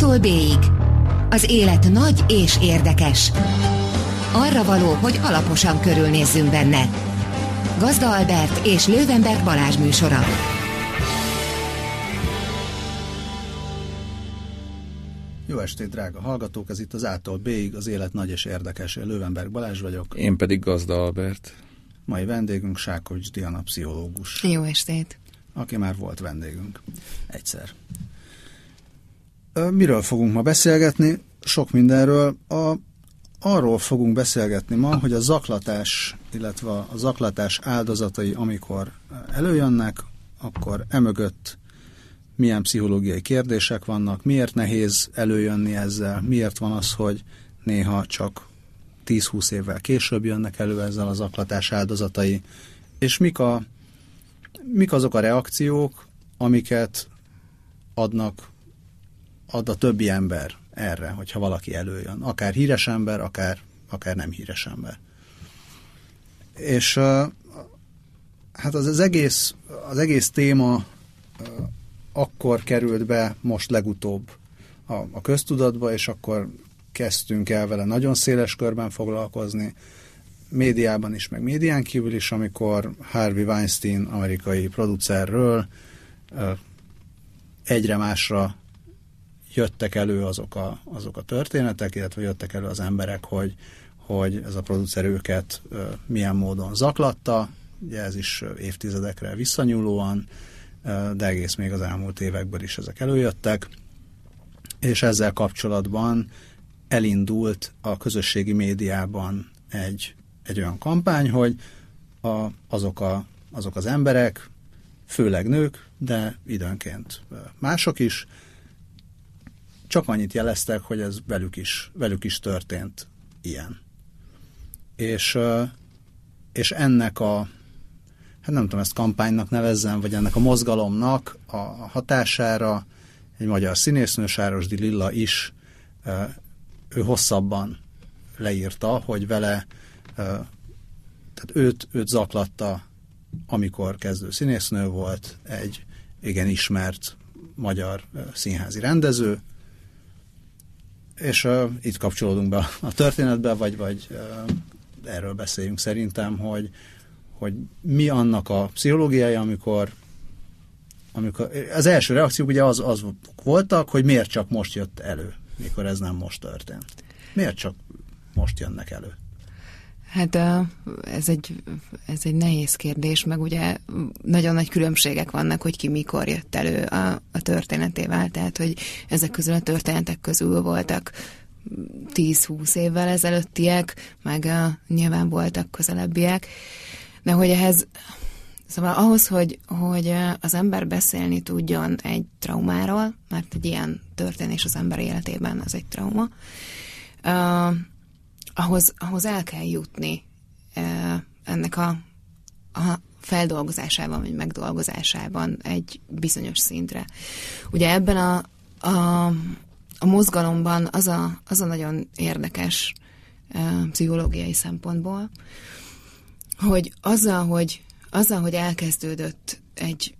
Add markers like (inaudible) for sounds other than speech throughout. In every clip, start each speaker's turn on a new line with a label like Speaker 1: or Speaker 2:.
Speaker 1: A-tól B-ig. Az élet nagy és érdekes. Arra való, hogy alaposan körülnézzünk benne. Gazda Albert és Lővenberg Balázs műsora.
Speaker 2: Jó estét, drága hallgatók! Ez itt az A-tól B-ig, az élet nagy és érdekes. Lővenberg Balázs vagyok.
Speaker 3: Én pedig Gazda Albert.
Speaker 2: Mai vendégünk Sákovics Diana pszichológus.
Speaker 4: Jó estét!
Speaker 2: Aki már volt vendégünk. Egyszer. Miről fogunk ma beszélgetni? Sok mindenről. A, arról fogunk beszélgetni ma, hogy a zaklatás, illetve a zaklatás áldozatai, amikor előjönnek, akkor emögött milyen pszichológiai kérdések vannak, miért nehéz előjönni ezzel, miért van az, hogy néha csak 10-20 évvel később jönnek elő ezzel az zaklatás áldozatai, és mik, a, mik azok a reakciók, amiket adnak ad a többi ember erre, hogyha valaki előjön. Akár híres ember, akár, akár nem híres ember. És hát az, az, egész, az egész téma akkor került be most legutóbb a, a köztudatba, és akkor kezdtünk el vele nagyon széles körben foglalkozni, médiában is, meg médián kívül is, amikor Harvey Weinstein, amerikai producerről egyre másra jöttek elő azok a, azok a történetek, illetve jöttek elő az emberek, hogy, hogy ez a producer őket milyen módon zaklatta, ugye ez is évtizedekre visszanyúlóan, de egész még az elmúlt évekből is ezek előjöttek, és ezzel kapcsolatban elindult a közösségi médiában egy, egy olyan kampány, hogy a, azok, a, azok az emberek, főleg nők, de időnként mások is, csak annyit jeleztek, hogy ez velük is, velük is történt ilyen. És, és ennek a, hát nem tudom, ezt kampánynak nevezzem, vagy ennek a mozgalomnak a hatására egy magyar színésznő, Sárosdi Lilla is, ő hosszabban leírta, hogy vele, tehát őt, őt zaklatta, amikor kezdő színésznő volt, egy igen ismert magyar színházi rendező, és uh, itt kapcsolódunk be a történetbe, vagy, vagy uh, erről beszéljünk szerintem, hogy, hogy mi annak a pszichológiája, amikor, amikor az első reakciók ugye az, az voltak, hogy miért csak most jött elő, mikor ez nem most történt. Miért csak most jönnek elő?
Speaker 4: Hát ez egy, ez egy nehéz kérdés, meg ugye nagyon nagy különbségek vannak, hogy ki mikor jött elő a, a történetével, tehát hogy ezek közül a történetek közül voltak 10-20 évvel ezelőttiek, meg uh, nyilván voltak közelebbiek, de hogy ehhez, szóval ahhoz, hogy, hogy az ember beszélni tudjon egy traumáról, mert egy ilyen történés az ember életében az egy trauma, ahhoz, ahhoz el kell jutni ennek a, a feldolgozásában, vagy megdolgozásában egy bizonyos szintre. Ugye ebben a, a, a mozgalomban az a, az a nagyon érdekes pszichológiai szempontból, hogy azzal, hogy, azzal, hogy elkezdődött egy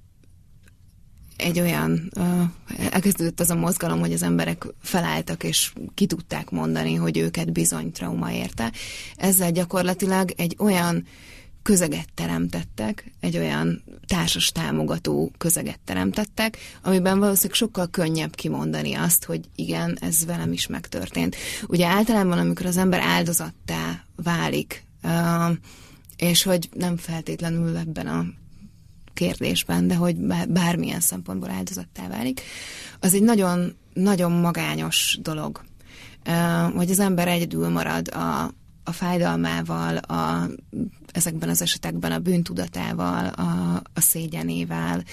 Speaker 4: egy olyan, elkezdődött az a mozgalom, hogy az emberek felálltak és ki tudták mondani, hogy őket bizony trauma érte. Ezzel gyakorlatilag egy olyan közeget teremtettek, egy olyan társas támogató közeget teremtettek, amiben valószínűleg sokkal könnyebb kimondani azt, hogy igen, ez velem is megtörtént. Ugye általában, amikor az ember áldozattá válik, és hogy nem feltétlenül ebben a kérdésben, de hogy bármilyen szempontból áldozattá válik, az egy nagyon, nagyon magányos dolog. Hogy az ember egyedül marad a, a fájdalmával, a, ezekben az esetekben a bűntudatával, a, a szégyenével.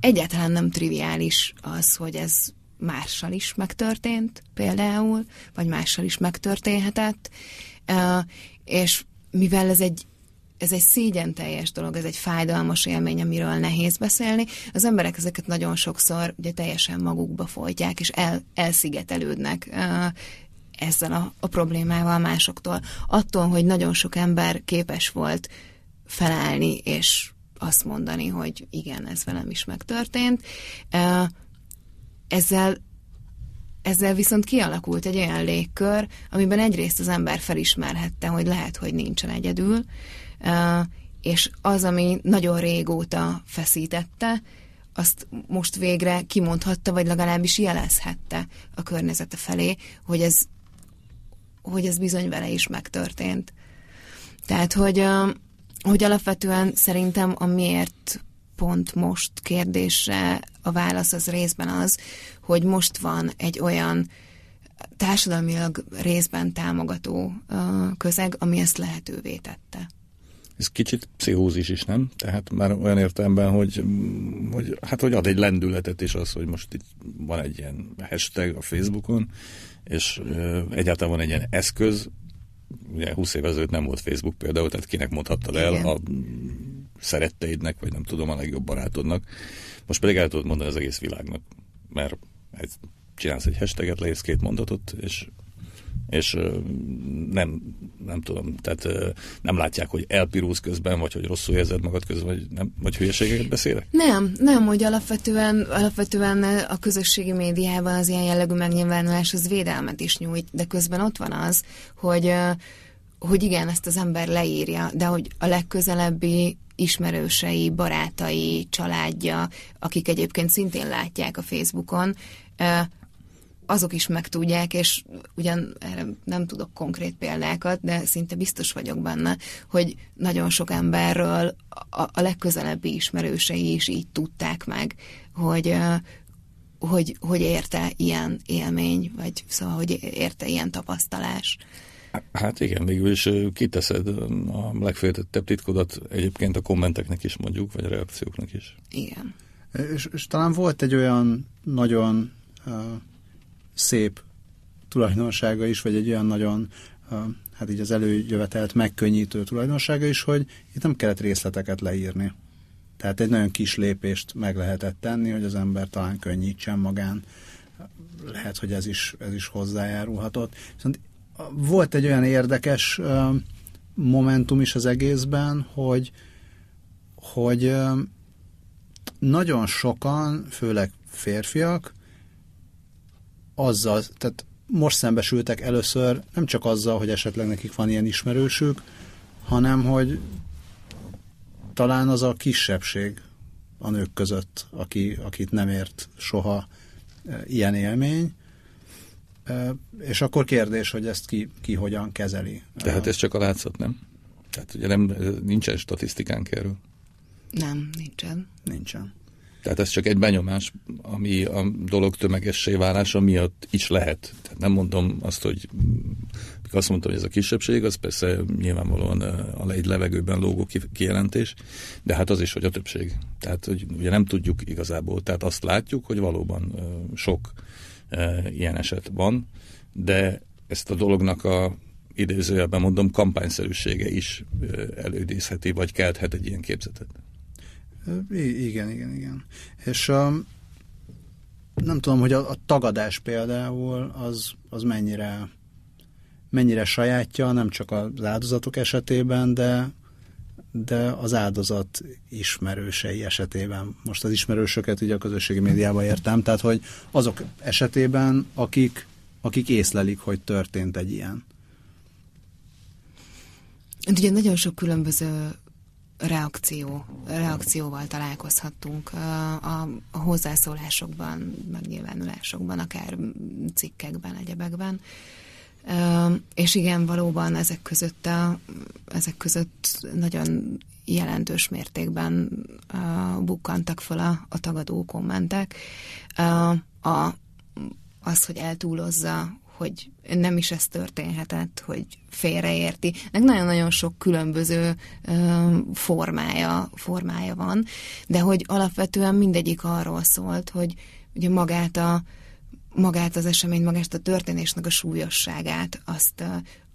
Speaker 4: Egyáltalán nem triviális az, hogy ez mással is megtörtént például, vagy mással is megtörténhetett, és mivel ez egy ez egy szégyen teljes dolog, ez egy fájdalmas élmény, amiről nehéz beszélni. Az emberek ezeket nagyon sokszor ugye teljesen magukba folytják, és el, elszigetelődnek ezzel a, a problémával másoktól. Attól, hogy nagyon sok ember képes volt felállni, és azt mondani, hogy igen, ez velem is megtörtént. Ezzel ezzel viszont kialakult egy olyan légkör, amiben egyrészt az ember felismerhette, hogy lehet, hogy nincsen egyedül, és az, ami nagyon régóta feszítette, azt most végre kimondhatta, vagy legalábbis jelezhette a környezete felé, hogy ez, hogy ez bizony vele is megtörtént. Tehát, hogy, hogy alapvetően szerintem a miért pont most kérdésre a válasz az részben az, hogy most van egy olyan társadalmilag részben támogató közeg, ami ezt lehetővé tette.
Speaker 3: Ez kicsit pszichózis is, nem? Tehát már olyan értelemben, hogy, hogy, hát, hogy ad egy lendületet is az, hogy most itt van egy ilyen hashtag a Facebookon, és egyáltalán van egy ilyen eszköz, ugye 20 évvel ezelőtt nem volt Facebook például, tehát kinek mondhattad el Igen. a szeretteidnek, vagy nem tudom, a legjobb barátodnak. Most pedig el tudod mondani az egész világnak, mert csinálsz egy hashtaget, leírsz két mondatot, és és nem, nem tudom, tehát nem látják, hogy elpirulsz közben, vagy hogy rosszul érzed magad közben, vagy, nem, vagy hülyeségeket beszélek?
Speaker 4: Nem, nem, hogy alapvetően, alapvetően a közösségi médiában az ilyen jellegű megnyilvánulás az védelmet is nyújt, de közben ott van az, hogy hogy igen, ezt az ember leírja, de hogy a legközelebbi ismerősei, barátai, családja, akik egyébként szintén látják a Facebookon, azok is megtudják, és ugyan erre nem tudok konkrét példákat, de szinte biztos vagyok benne, hogy nagyon sok emberről a, a legközelebbi ismerősei is így tudták meg, hogy, hogy, hogy érte ilyen élmény, vagy szóval, hogy érte ilyen tapasztalás.
Speaker 3: Hát igen, végül is kiteszed a legféltettebb titkodat egyébként a kommenteknek is mondjuk, vagy a reakcióknak is.
Speaker 4: Igen.
Speaker 2: És, és talán volt egy olyan nagyon uh, szép tulajdonsága is, vagy egy olyan nagyon, hát így az előjövetelt megkönnyítő tulajdonsága is, hogy itt nem kellett részleteket leírni. Tehát egy nagyon kis lépést meg lehetett tenni, hogy az ember talán könnyítsen magán. Lehet, hogy ez is, ez is hozzájárulhatott. Viszont volt egy olyan érdekes momentum is az egészben, hogy, hogy nagyon sokan, főleg férfiak, azzal, tehát most szembesültek először nem csak azzal, hogy esetleg nekik van ilyen ismerősük, hanem hogy talán az a kisebbség a nők között, aki, akit nem ért soha ilyen élmény, és akkor kérdés, hogy ezt ki, ki hogyan kezeli.
Speaker 3: Tehát ez csak a látszat, nem? Tehát ugye nem, nincsen statisztikánk erről.
Speaker 4: Nem, nincsen.
Speaker 2: Nincsen.
Speaker 3: Tehát ez csak egy benyomás, ami a dolog tömegessé válása miatt is lehet. Tehát nem mondom azt, hogy azt mondtam, hogy ez a kisebbség, az persze nyilvánvalóan a egy levegőben lógó kijelentés, de hát az is, hogy a többség. Tehát, hogy ugye nem tudjuk igazából, tehát azt látjuk, hogy valóban sok ilyen eset van, de ezt a dolognak a idézőjelben mondom, kampányszerűsége is elődészheti, vagy kelthet egy ilyen képzetet.
Speaker 2: Igen, igen, igen. És a, nem tudom, hogy a, a tagadás például az, az mennyire, mennyire sajátja, nem csak az áldozatok esetében, de, de az áldozat ismerősei esetében. Most az ismerősöket ugye a közösségi médiában értem, tehát hogy azok esetében, akik, akik észlelik, hogy történt egy ilyen.
Speaker 4: Ugye nagyon sok különböző reakció, reakcióval találkozhattunk a, hozzászólásokban, megnyilvánulásokban, akár cikkekben, egyebekben. És igen, valóban ezek között, a, ezek között nagyon jelentős mértékben bukkantak fel a, a tagadó kommentek. A, az, hogy eltúlozza, hogy nem is ez történhetett, hogy félreérti. Nek nagyon-nagyon sok különböző ö, formája, formája van, de hogy alapvetően mindegyik arról szólt, hogy ugye magát a magát az esemény, magát a történésnek a súlyosságát, azt,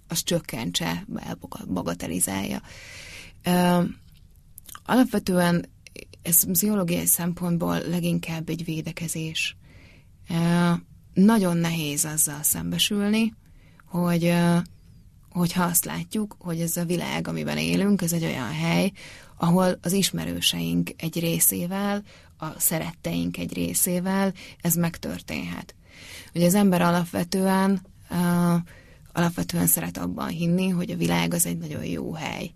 Speaker 4: azt csökkentse, bagatelizálja. Alapvetően ez pszichológiai szempontból leginkább egy védekezés nagyon nehéz azzal szembesülni, hogy, hogyha azt látjuk, hogy ez a világ, amiben élünk, ez egy olyan hely, ahol az ismerőseink egy részével, a szeretteink egy részével ez megtörténhet. Ugye az ember alapvetően alapvetően szeret abban hinni, hogy a világ az egy nagyon jó hely,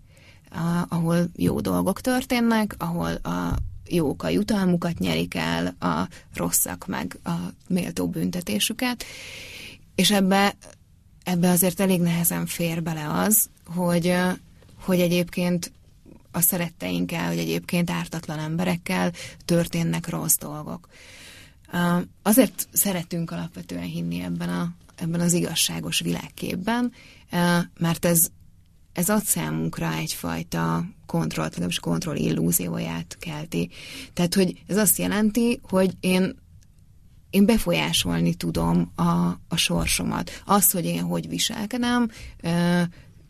Speaker 4: ahol jó dolgok történnek, ahol a jók a jutalmukat nyerik el, a rosszak meg a méltó büntetésüket, és ebbe, ebbe azért elég nehezen fér bele az, hogy, hogy egyébként a szeretteinkkel, hogy egyébként ártatlan emberekkel történnek rossz dolgok. Azért szeretünk alapvetően hinni ebben, a, ebben az igazságos világképben, mert ez, ez ad számunkra egyfajta kontrollt, legalábbis kontroll illúzióját kelti. Tehát, hogy ez azt jelenti, hogy én én befolyásolni tudom a, a sorsomat. Az, hogy én hogy viselkedem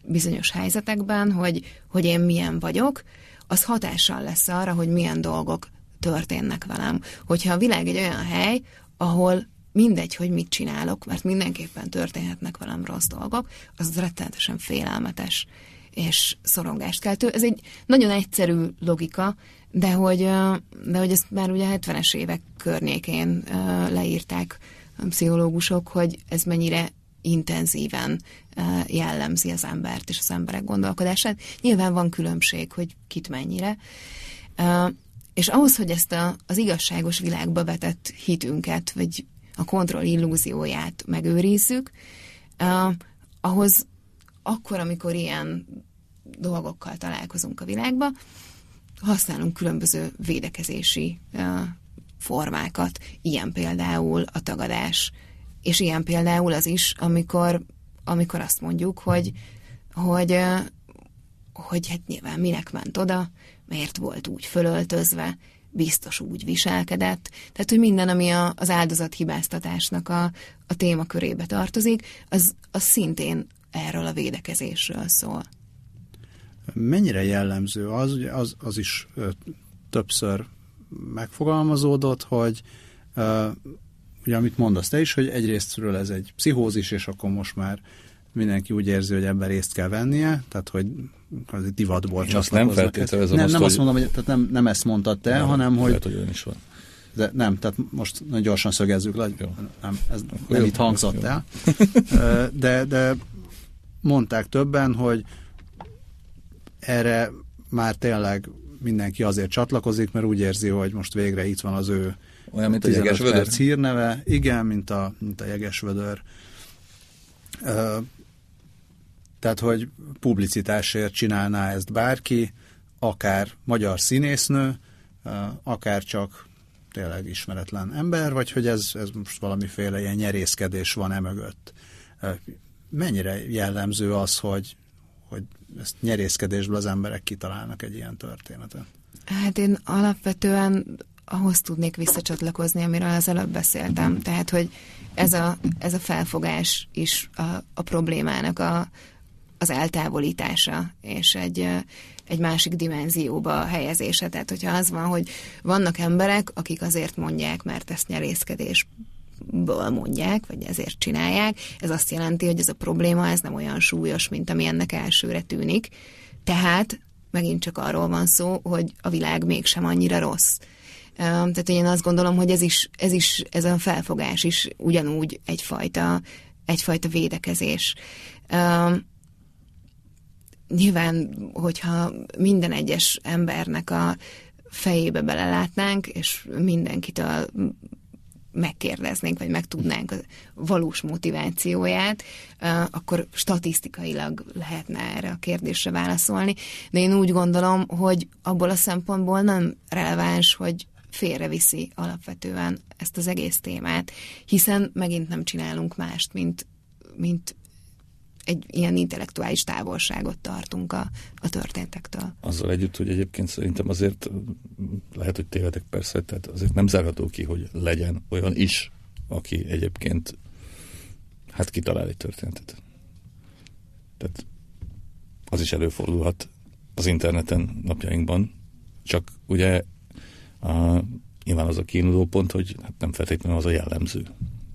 Speaker 4: bizonyos helyzetekben, hogy, hogy én milyen vagyok, az hatással lesz arra, hogy milyen dolgok történnek velem. Hogyha a világ egy olyan hely, ahol mindegy, hogy mit csinálok, mert mindenképpen történhetnek velem rossz dolgok, az rettenetesen félelmetes és szorongást keltő. Ez egy nagyon egyszerű logika, de hogy, de hogy ezt már ugye 70-es évek környékén leírták pszichológusok, hogy ez mennyire intenzíven jellemzi az embert és az emberek gondolkodását. Nyilván van különbség, hogy kit mennyire. És ahhoz, hogy ezt a, az igazságos világba vetett hitünket, vagy a kontroll illúzióját megőrizzük, ahhoz akkor, amikor ilyen dolgokkal találkozunk a világba, használunk különböző védekezési formákat, ilyen például a tagadás, és ilyen például az is, amikor, amikor azt mondjuk, hogy, hogy, hogy hát nyilván minek ment oda, miért volt úgy fölöltözve, biztos úgy viselkedett. Tehát, hogy minden, ami a, az áldozat hibáztatásnak a, a témakörébe tartozik, az, az szintén erről a védekezésről szól.
Speaker 2: Mennyire jellemző az, az, az is többször megfogalmazódott, hogy ugye amit mondasz te is, hogy egyrésztről ez egy pszichózis, és akkor most már mindenki úgy érzi, hogy ebben részt kell vennie, tehát hogy az egy divatból
Speaker 3: azt nem feltételezem.
Speaker 2: Nem,
Speaker 3: azt,
Speaker 2: nem azt mondom, hogy tehát nem, nem ezt mondtad te,
Speaker 3: nem,
Speaker 2: hanem hogy...
Speaker 3: Lehet, hogy olyan is van.
Speaker 2: De nem, tehát most nagyon gyorsan szögezzük le,
Speaker 3: jó.
Speaker 2: nem, ez
Speaker 3: Akkor
Speaker 2: nem
Speaker 3: jó,
Speaker 2: itt hangzott
Speaker 3: jó.
Speaker 2: el. De, de mondták többen, hogy erre már tényleg mindenki azért csatlakozik, mert úgy érzi, hogy most végre itt van az ő
Speaker 3: Olyan, mint a
Speaker 2: 15
Speaker 3: jegesvödör.
Speaker 2: hírneve. Igen, mint a, mint a jegesvödör. Tehát, hogy publicitásért csinálná ezt bárki, akár magyar színésznő, ö, akár csak tényleg ismeretlen ember, vagy hogy ez, ez most valamiféle ilyen nyerészkedés van e mögött. Ö, Mennyire jellemző az, hogy, hogy ezt nyerészkedésből az emberek kitalálnak egy ilyen történetet?
Speaker 4: Hát én alapvetően ahhoz tudnék visszacsatlakozni, amiről az előbb beszéltem. Tehát, hogy ez a, ez a felfogás is a, a problémának a, az eltávolítása, és egy, egy másik dimenzióba helyezése. Tehát, hogyha az van, hogy vannak emberek, akik azért mondják, mert ezt nyerészkedés mondják, vagy ezért csinálják, ez azt jelenti, hogy ez a probléma ez nem olyan súlyos, mint ami ennek elsőre tűnik. Tehát megint csak arról van szó, hogy a világ mégsem annyira rossz. Tehát én azt gondolom, hogy ez is, ez is, ez a felfogás is ugyanúgy egyfajta, egyfajta védekezés. Nyilván, hogyha minden egyes embernek a fejébe belelátnánk, és mindenkitől megkérdeznénk, vagy megtudnánk a valós motivációját, akkor statisztikailag lehetne erre a kérdésre válaszolni. De én úgy gondolom, hogy abból a szempontból nem releváns, hogy félreviszi alapvetően ezt az egész témát, hiszen megint nem csinálunk mást, mint, mint egy ilyen intellektuális távolságot tartunk a, a történtektől.
Speaker 3: Azzal együtt, hogy egyébként szerintem azért lehet, hogy tévedek persze, tehát azért nem zárható ki, hogy legyen olyan is, aki egyébként hát kitalál egy történetet. Tehát az is előfordulhat az interneten napjainkban, csak ugye a, nyilván az a kiinduló pont, hogy hát nem feltétlenül az a jellemző.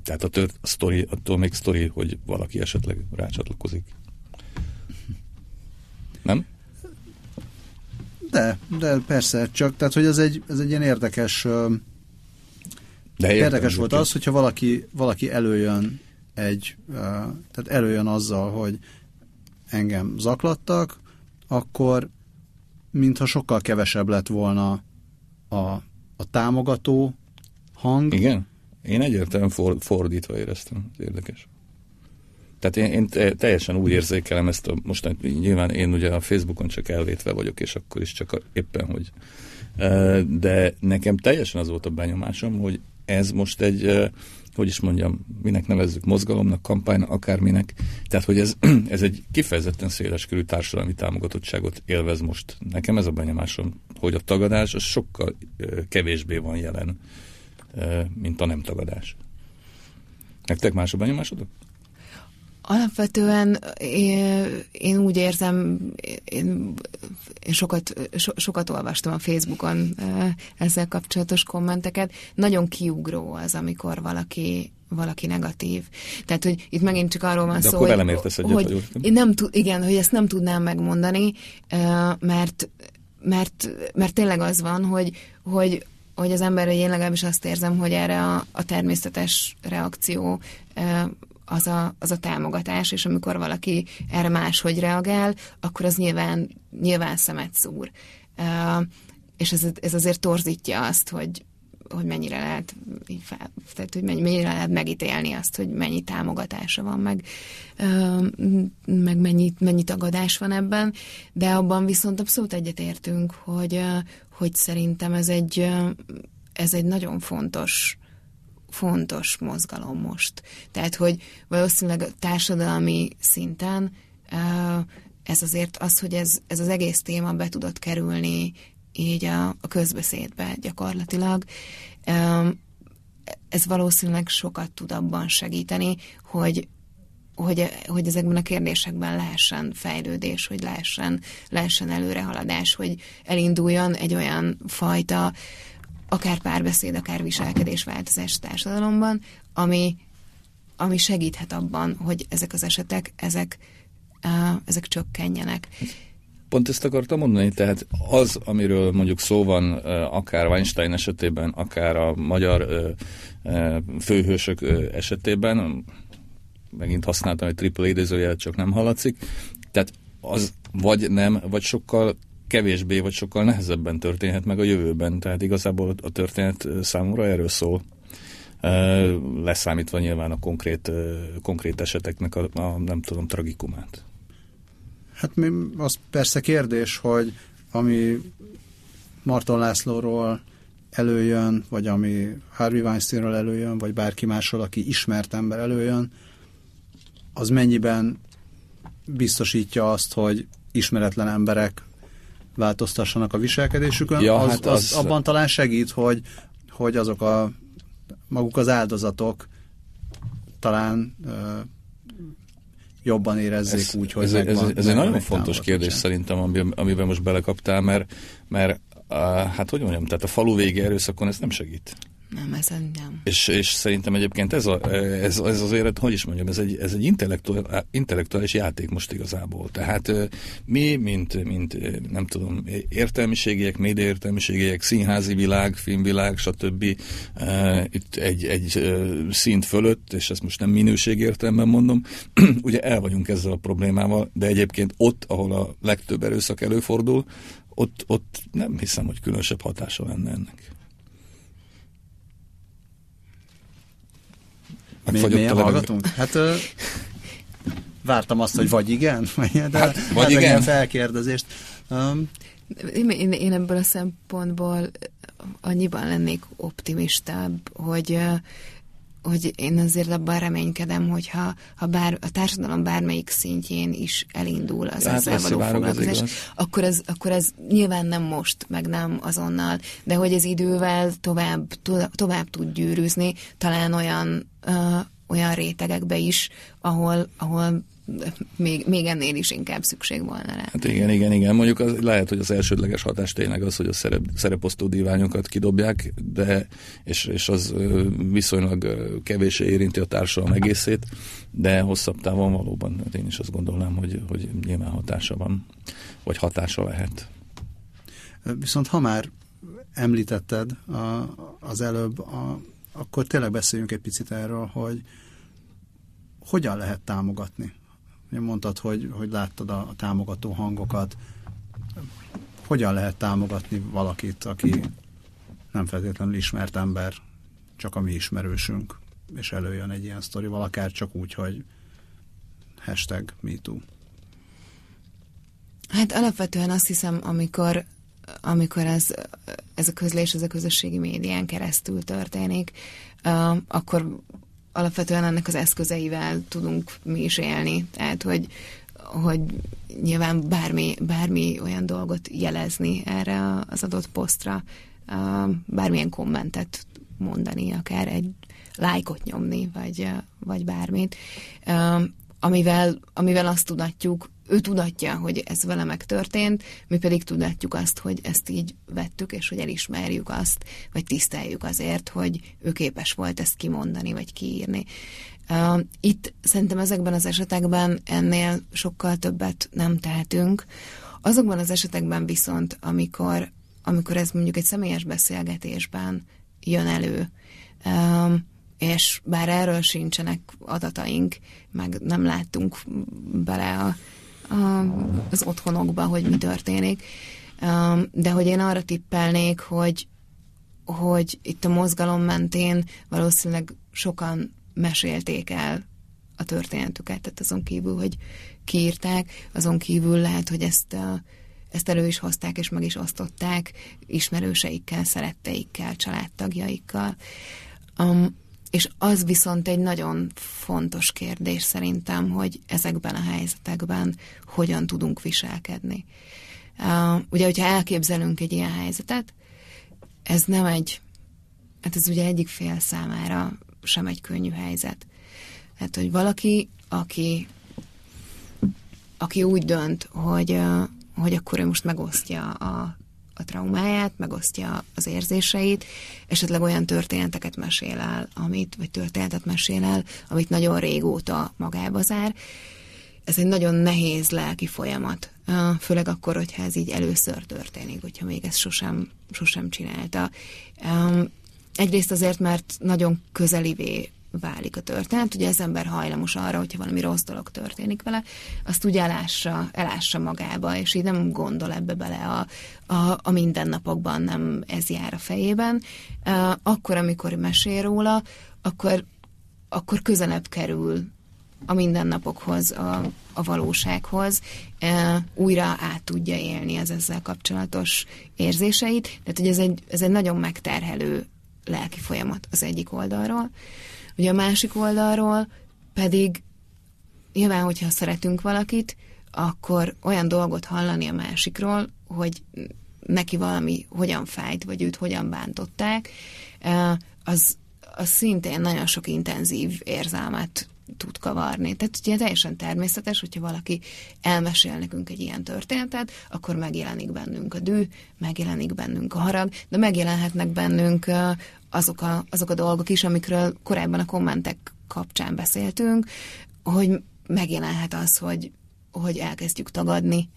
Speaker 3: Tehát a, tört, a sztori, attól még sztori, hogy valaki esetleg rácsatlakozik. Nem?
Speaker 2: De, de persze, csak tehát, hogy ez egy, ez egy ilyen érdekes De Érdekes volt az, hogyha valaki, valaki előjön egy, tehát előjön azzal, hogy engem zaklattak, akkor mintha sokkal kevesebb lett volna a, a támogató hang.
Speaker 3: Igen? Én egyértelműen for, fordítva éreztem. Érdekes. Tehát én, én teljesen úgy érzékelem ezt a, most nyilván én ugye a Facebookon csak elvétve vagyok, és akkor is csak a, éppen, hogy de nekem teljesen az volt a benyomásom, hogy ez most egy, hogy is mondjam, minek nevezzük, mozgalomnak, kampánynak, akárminek. Tehát, hogy ez, (clears throat) ez egy kifejezetten széleskörű társadalmi támogatottságot élvez most. Nekem ez a benyomásom, hogy a tagadás az sokkal kevésbé van jelen, mint a nem tagadás. Nektek más a benyomásodok?
Speaker 4: Alapvetően én, én úgy érzem, én, én sokat, so, sokat olvastam a Facebookon ezzel kapcsolatos kommenteket. Nagyon kiugró az, amikor valaki valaki negatív. Tehát, hogy itt megint csak arról van
Speaker 3: De
Speaker 4: szó,
Speaker 3: akkor
Speaker 4: hogy,
Speaker 3: egyet,
Speaker 4: hogy én nem tud, igen, hogy ezt nem tudnám megmondani, mert, mert, mert tényleg az van, hogy, hogy hogy az ember, én legalábbis azt érzem, hogy erre a, a természetes reakció az a, az a támogatás, és amikor valaki erre máshogy reagál, akkor az nyilván, nyilván szemet szúr. És ez, ez azért torzítja azt, hogy, hogy mennyire lehet, tehát, hogy mennyire lehet megítélni azt, hogy mennyi támogatása van, meg, meg mennyi, mennyi tagadás van ebben, de abban viszont abszolút egyetértünk, hogy, hogy szerintem ez egy, ez egy nagyon fontos fontos mozgalom most. Tehát, hogy valószínűleg társadalmi szinten ez azért az, hogy ez, ez az egész téma be tudott kerülni így a, a közbeszédbe gyakorlatilag, ez valószínűleg sokat tud abban segíteni, hogy hogy, hogy ezekben a kérdésekben lehessen fejlődés, hogy lehessen, lehessen előrehaladás, hogy elinduljon egy olyan fajta akár párbeszéd, akár viselkedésváltozás társadalomban, ami, ami segíthet abban, hogy ezek az esetek, ezek, ezek csökkenjenek.
Speaker 3: Pont ezt akartam mondani, tehát az, amiről mondjuk szó van akár Weinstein esetében, akár a magyar főhősök esetében, megint használtam egy triple idézőjelet, csak nem hallatszik, tehát az vagy nem, vagy sokkal kevésbé vagy sokkal nehezebben történhet meg a jövőben. Tehát igazából a történet számomra erről szól. Leszámítva nyilván a konkrét, konkrét eseteknek a, a nem tudom, tragikumát.
Speaker 2: Hát az persze kérdés, hogy ami Marton Lászlóról előjön, vagy ami Harvey Weinsteinről előjön, vagy bárki másról, aki ismert ember előjön, az mennyiben biztosítja azt, hogy ismeretlen emberek változtassanak a viselkedésükön, ja, az, hát az, az abban talán segít, hogy, hogy azok a maguk az áldozatok talán jobban érezzék ez, úgy, hogy
Speaker 3: ez, megvan, ez, ez egy nagyon fontos kérdés szerintem, amiben most belekaptál, mert, mert uh, hát hogy mondjam, tehát a falu vége erőszakon ez nem segít.
Speaker 4: Nem, ez nem.
Speaker 3: És, és szerintem egyébként ez, a, ez, ez azért, hogy is mondjam, ez egy, ez egy intellektuális, játék most igazából. Tehát mi, mint, mint nem tudom, értelmiségiek, média értelmiségiek, színházi világ, filmvilág, stb. Itt egy, egy szint fölött, és ezt most nem minőség értelemben mondom, (clears throat) ugye el vagyunk ezzel a problémával, de egyébként ott, ahol a legtöbb erőszak előfordul, ott, ott nem hiszem, hogy különösebb hatása lenne ennek.
Speaker 2: Megfagyott a hallgatunk? Hát ö, vártam azt, hogy vagy igen, de hát,
Speaker 3: vagy hát igen.
Speaker 2: felkérdezést. Um,
Speaker 4: én, én ebből a szempontból annyiban lennék optimistább, hogy hogy én azért abban reménykedem, hogyha ha bár, a társadalom bármelyik szintjén is elindul az hát ezzel való foglalkozás, akkor ez, akkor ez nyilván nem most, meg nem azonnal, de hogy ez idővel tovább, tovább tud gyűrűzni, talán olyan, uh, olyan rétegekbe is, ahol, ahol még, még ennél is inkább szükség volna rá.
Speaker 3: Hát igen, igen, igen. Mondjuk az, lehet, hogy az elsődleges hatás tényleg az, hogy a szerep, szereposztó diványokat kidobják, de, és, és az viszonylag kevés érinti a társadalom egészét, de hosszabb távon valóban hát én is azt gondolnám, hogy, hogy nyilván hatása van, vagy hatása lehet.
Speaker 2: Viszont ha már említetted a, az előbb a, akkor tényleg beszéljünk egy picit erről, hogy hogyan lehet támogatni. Mondtad, hogy, hogy láttad a, támogató hangokat. Hogyan lehet támogatni valakit, aki nem feltétlenül ismert ember, csak a mi ismerősünk, és előjön egy ilyen sztorival, akár csak úgy, hogy hashtag MeToo.
Speaker 4: Hát alapvetően azt hiszem, amikor, amikor ez, ez a közlés, ez a közösségi médián keresztül történik, uh, akkor alapvetően ennek az eszközeivel tudunk mi is élni. Tehát, hogy, hogy nyilván bármi, bármi olyan dolgot jelezni erre az adott posztra, bármilyen kommentet mondani, akár egy lájkot nyomni, vagy, vagy bármit, amivel, amivel azt tudatjuk, ő tudatja, hogy ez vele megtörtént, mi pedig tudatjuk azt, hogy ezt így vettük, és hogy elismerjük azt, vagy tiszteljük azért, hogy ő képes volt ezt kimondani, vagy kiírni. Itt szerintem ezekben az esetekben ennél sokkal többet nem tehetünk. Azokban az esetekben viszont, amikor, amikor ez mondjuk egy személyes beszélgetésben jön elő, és bár erről sincsenek adataink, meg nem láttunk bele a, az otthonokba, hogy mi történik, de hogy én arra tippelnék, hogy, hogy itt a mozgalom mentén valószínűleg sokan mesélték el a történetüket, tehát azon kívül, hogy kiírták, azon kívül lehet, hogy ezt, ezt elő is hozták, és meg is osztották ismerőseikkel, szeretteikkel, családtagjaikkal. Um, és az viszont egy nagyon fontos kérdés szerintem, hogy ezekben a helyzetekben hogyan tudunk viselkedni. Uh, ugye, hogyha elképzelünk egy ilyen helyzetet, ez nem egy, hát ez ugye egyik fél számára sem egy könnyű helyzet. Hát, hogy valaki, aki, aki úgy dönt, hogy, uh, hogy akkor ő most megosztja a a traumáját, megosztja az érzéseit, esetleg olyan történeteket mesél el, amit, vagy történetet mesél el, amit nagyon régóta magába zár. Ez egy nagyon nehéz lelki folyamat, főleg akkor, hogyha ez így először történik, hogyha még ezt sosem, sosem csinálta. Egyrészt azért, mert nagyon közelivé válik a történet. Ugye az ember hajlamos arra, hogyha valami rossz dolog történik vele, azt úgy elássa, elássa magába, és így nem gondol ebbe bele a, a, a mindennapokban, nem ez jár a fejében. Akkor, amikor mesél róla, akkor, akkor közelebb kerül a mindennapokhoz, a, a valósághoz, e, újra át tudja élni az ezzel kapcsolatos érzéseit. Tehát, hogy ez egy, ez egy nagyon megterhelő lelki folyamat az egyik oldalról. Ugye a másik oldalról pedig nyilván, hogyha szeretünk valakit, akkor olyan dolgot hallani a másikról, hogy neki valami hogyan fájt, vagy őt hogyan bántották, az, az szintén nagyon sok intenzív érzelmet tud kavarni. Tehát ugye teljesen természetes, hogyha valaki elmesél nekünk egy ilyen történetet, akkor megjelenik bennünk a dű, megjelenik bennünk a harag, de megjelenhetnek bennünk azok a, azok a dolgok is, amikről korábban a kommentek kapcsán beszéltünk, hogy megjelenhet az, hogy, hogy elkezdjük tagadni,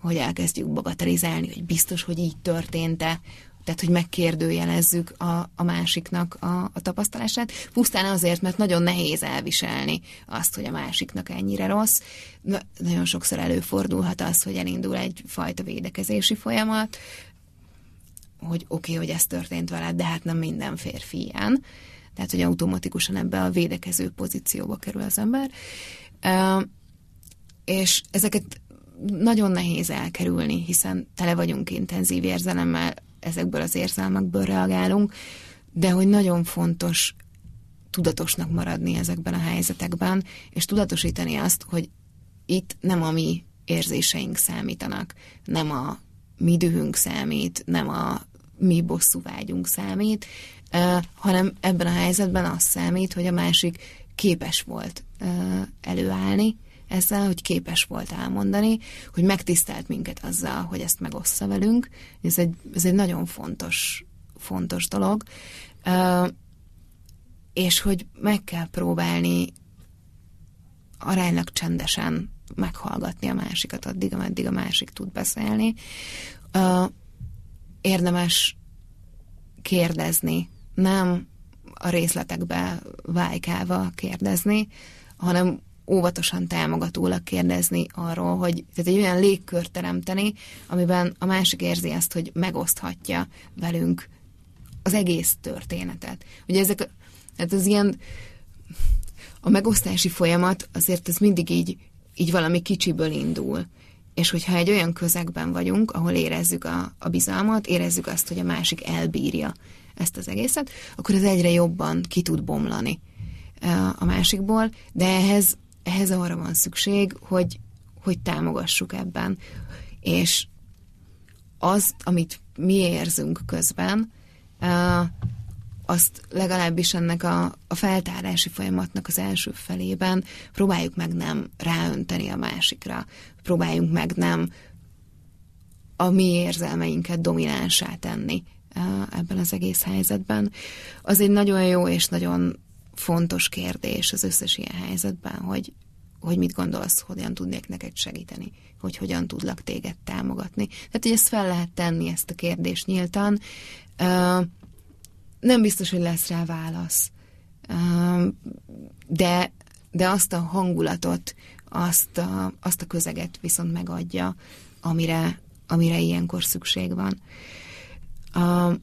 Speaker 4: hogy elkezdjük bagatelizálni, hogy biztos, hogy így történt-e, tehát, hogy megkérdőjelezzük a, a másiknak a, a tapasztalását, pusztán azért, mert nagyon nehéz elviselni azt, hogy a másiknak ennyire rossz. Na, nagyon sokszor előfordulhat az, hogy elindul egy fajta védekezési folyamat, hogy oké, okay, hogy ez történt veled, de hát nem minden férfi ilyen. Tehát, hogy automatikusan ebbe a védekező pozícióba kerül az ember. És ezeket nagyon nehéz elkerülni, hiszen tele vagyunk intenzív érzelemmel, ezekből az érzelmekből reagálunk, de hogy nagyon fontos tudatosnak maradni ezekben a helyzetekben, és tudatosítani azt, hogy itt nem a mi érzéseink számítanak, nem a mi dühünk számít, nem a mi bosszú vágyunk számít, hanem ebben a helyzetben az számít, hogy a másik képes volt előállni ezzel, hogy képes volt elmondani, hogy megtisztelt minket azzal, hogy ezt megossza velünk. Ez egy, ez egy nagyon fontos, fontos dolog. És hogy meg kell próbálni aránylag csendesen meghallgatni a másikat addig, ameddig a másik tud beszélni, érdemes kérdezni, nem a részletekbe vájkálva kérdezni, hanem óvatosan támogatólag kérdezni arról, hogy tehát egy olyan légkört teremteni, amiben a másik érzi azt, hogy megoszthatja velünk az egész történetet. Ugye ezek, hát az ilyen a megosztási folyamat azért ez mindig így, így valami kicsiből indul. És hogyha egy olyan közegben vagyunk, ahol érezzük a, a bizalmat, érezzük azt, hogy a másik elbírja ezt az egészet, akkor ez egyre jobban ki tud bomlani a másikból, de ehhez, ehhez arra van szükség, hogy, hogy támogassuk ebben. És az, amit mi érzünk közben, azt legalábbis ennek a, a feltárási folyamatnak az első felében próbáljuk meg nem ráönteni a másikra, próbáljunk meg nem a mi érzelmeinket dominánsá tenni ebben az egész helyzetben. Az egy nagyon jó és nagyon fontos kérdés az összes ilyen helyzetben, hogy, hogy mit gondolsz, hogyan tudnék neked segíteni, hogy hogyan tudlak téged támogatni. Tehát, hogy ezt fel lehet tenni, ezt a kérdést nyíltan. Nem biztos, hogy lesz rá válasz, de, de azt a hangulatot, azt a, azt a közeget viszont megadja, amire, amire ilyenkor szükség van. A,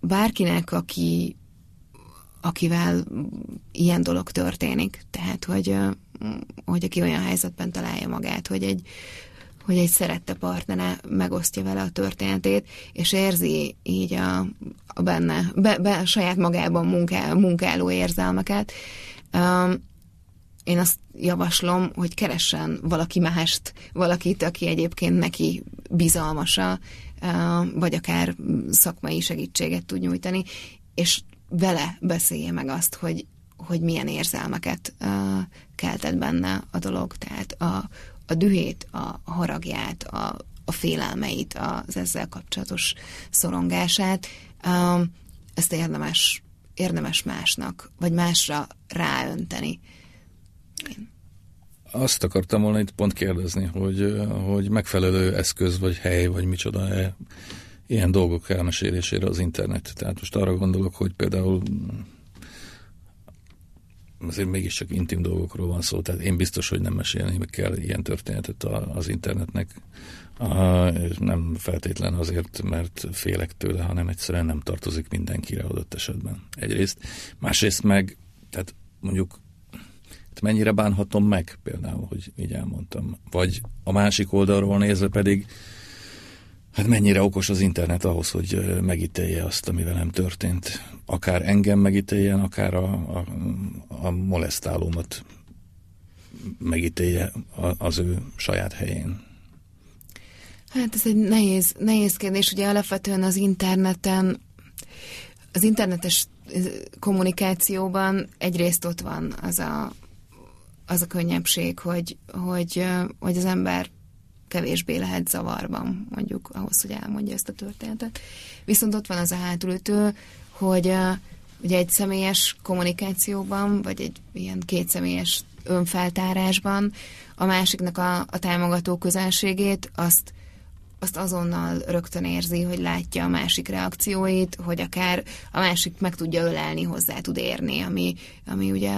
Speaker 4: bárkinek, aki, akivel ilyen dolog történik, tehát, hogy, hogy aki olyan helyzetben találja magát, hogy egy, hogy egy szerette partnere megosztja vele a történetét, és érzi így a, a benne, be, be, a saját magában munkál, munkáló érzelmeket. Um, én azt javaslom, hogy keressen valaki mást, valakit, aki egyébként neki bizalmasa, vagy akár szakmai segítséget tud nyújtani, és vele beszélje meg azt, hogy, hogy milyen érzelmeket keltett benne a dolog, tehát a, a dühét, a haragját, a, a félelmeit, az ezzel kapcsolatos szorongását, ezt érdemes, érdemes másnak, vagy másra ráönteni. Én.
Speaker 3: Azt akartam volna itt pont kérdezni, hogy, hogy megfelelő eszköz, vagy hely, vagy micsoda -e ilyen dolgok elmesélésére az internet. Tehát most arra gondolok, hogy például azért mégiscsak intim dolgokról van szó, tehát én biztos, hogy nem mesélni kell ilyen történetet az internetnek. Nem feltétlen azért, mert félek tőle, hanem egyszerűen nem tartozik mindenkire adott esetben. Egyrészt. Másrészt meg, tehát mondjuk mennyire bánhatom meg például, hogy így elmondtam. Vagy a másik oldalról nézve pedig, hát mennyire okos az internet ahhoz, hogy megítélje azt, ami velem történt. Akár engem megítéljen, akár a, a, a molesztálómat megítélje az ő saját helyén.
Speaker 4: Hát ez egy nehéz, nehéz kérdés. Ugye alapvetően az interneten, az internetes kommunikációban egyrészt ott van az a az a könnyebbség, hogy, hogy, hogy az ember kevésbé lehet zavarban, mondjuk ahhoz, hogy elmondja ezt a történetet. Viszont ott van az a hátulütő, hogy ugye egy személyes kommunikációban, vagy egy ilyen kétszemélyes önfeltárásban a másiknak a, a támogató közelségét, azt, azt azonnal rögtön érzi, hogy látja a másik reakcióit, hogy akár a másik meg tudja ölelni, hozzá tud érni, ami, ami ugye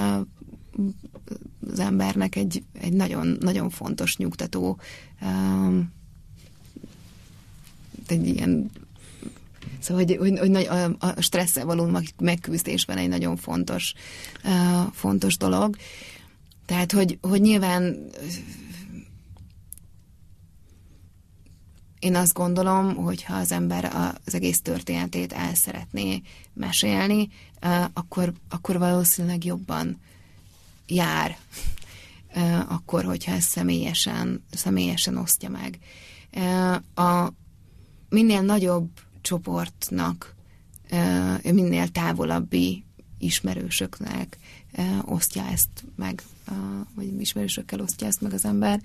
Speaker 4: az embernek egy, egy nagyon, nagyon fontos nyugtató um, egy ilyen Szóval, hogy, hogy, hogy a, a stresszel való megküzdésben egy nagyon fontos, uh, fontos dolog. Tehát, hogy, hogy nyilván én azt gondolom, hogy ha az ember az egész történetét el szeretné mesélni, uh, akkor, akkor valószínűleg jobban jár, akkor, hogyha ezt személyesen, személyesen osztja meg. A minél nagyobb csoportnak, minél távolabbi ismerősöknek osztja ezt meg, vagy ismerősökkel osztja ezt meg az ember,